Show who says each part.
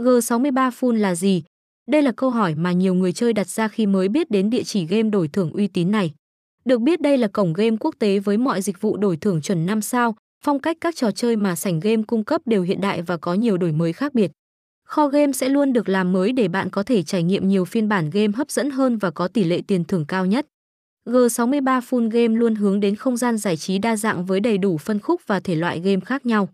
Speaker 1: G63 Full là gì? Đây là câu hỏi mà nhiều người chơi đặt ra khi mới biết đến địa chỉ game đổi thưởng uy tín này. Được biết đây là cổng game quốc tế với mọi dịch vụ đổi thưởng chuẩn 5 sao, phong cách các trò chơi mà sảnh game cung cấp đều hiện đại và có nhiều đổi mới khác biệt. Kho game sẽ luôn được làm mới để bạn có thể trải nghiệm nhiều phiên bản game hấp dẫn hơn và có tỷ lệ tiền thưởng cao nhất. G63 Full Game luôn hướng đến không gian giải trí đa dạng với đầy đủ phân khúc và thể loại game khác nhau.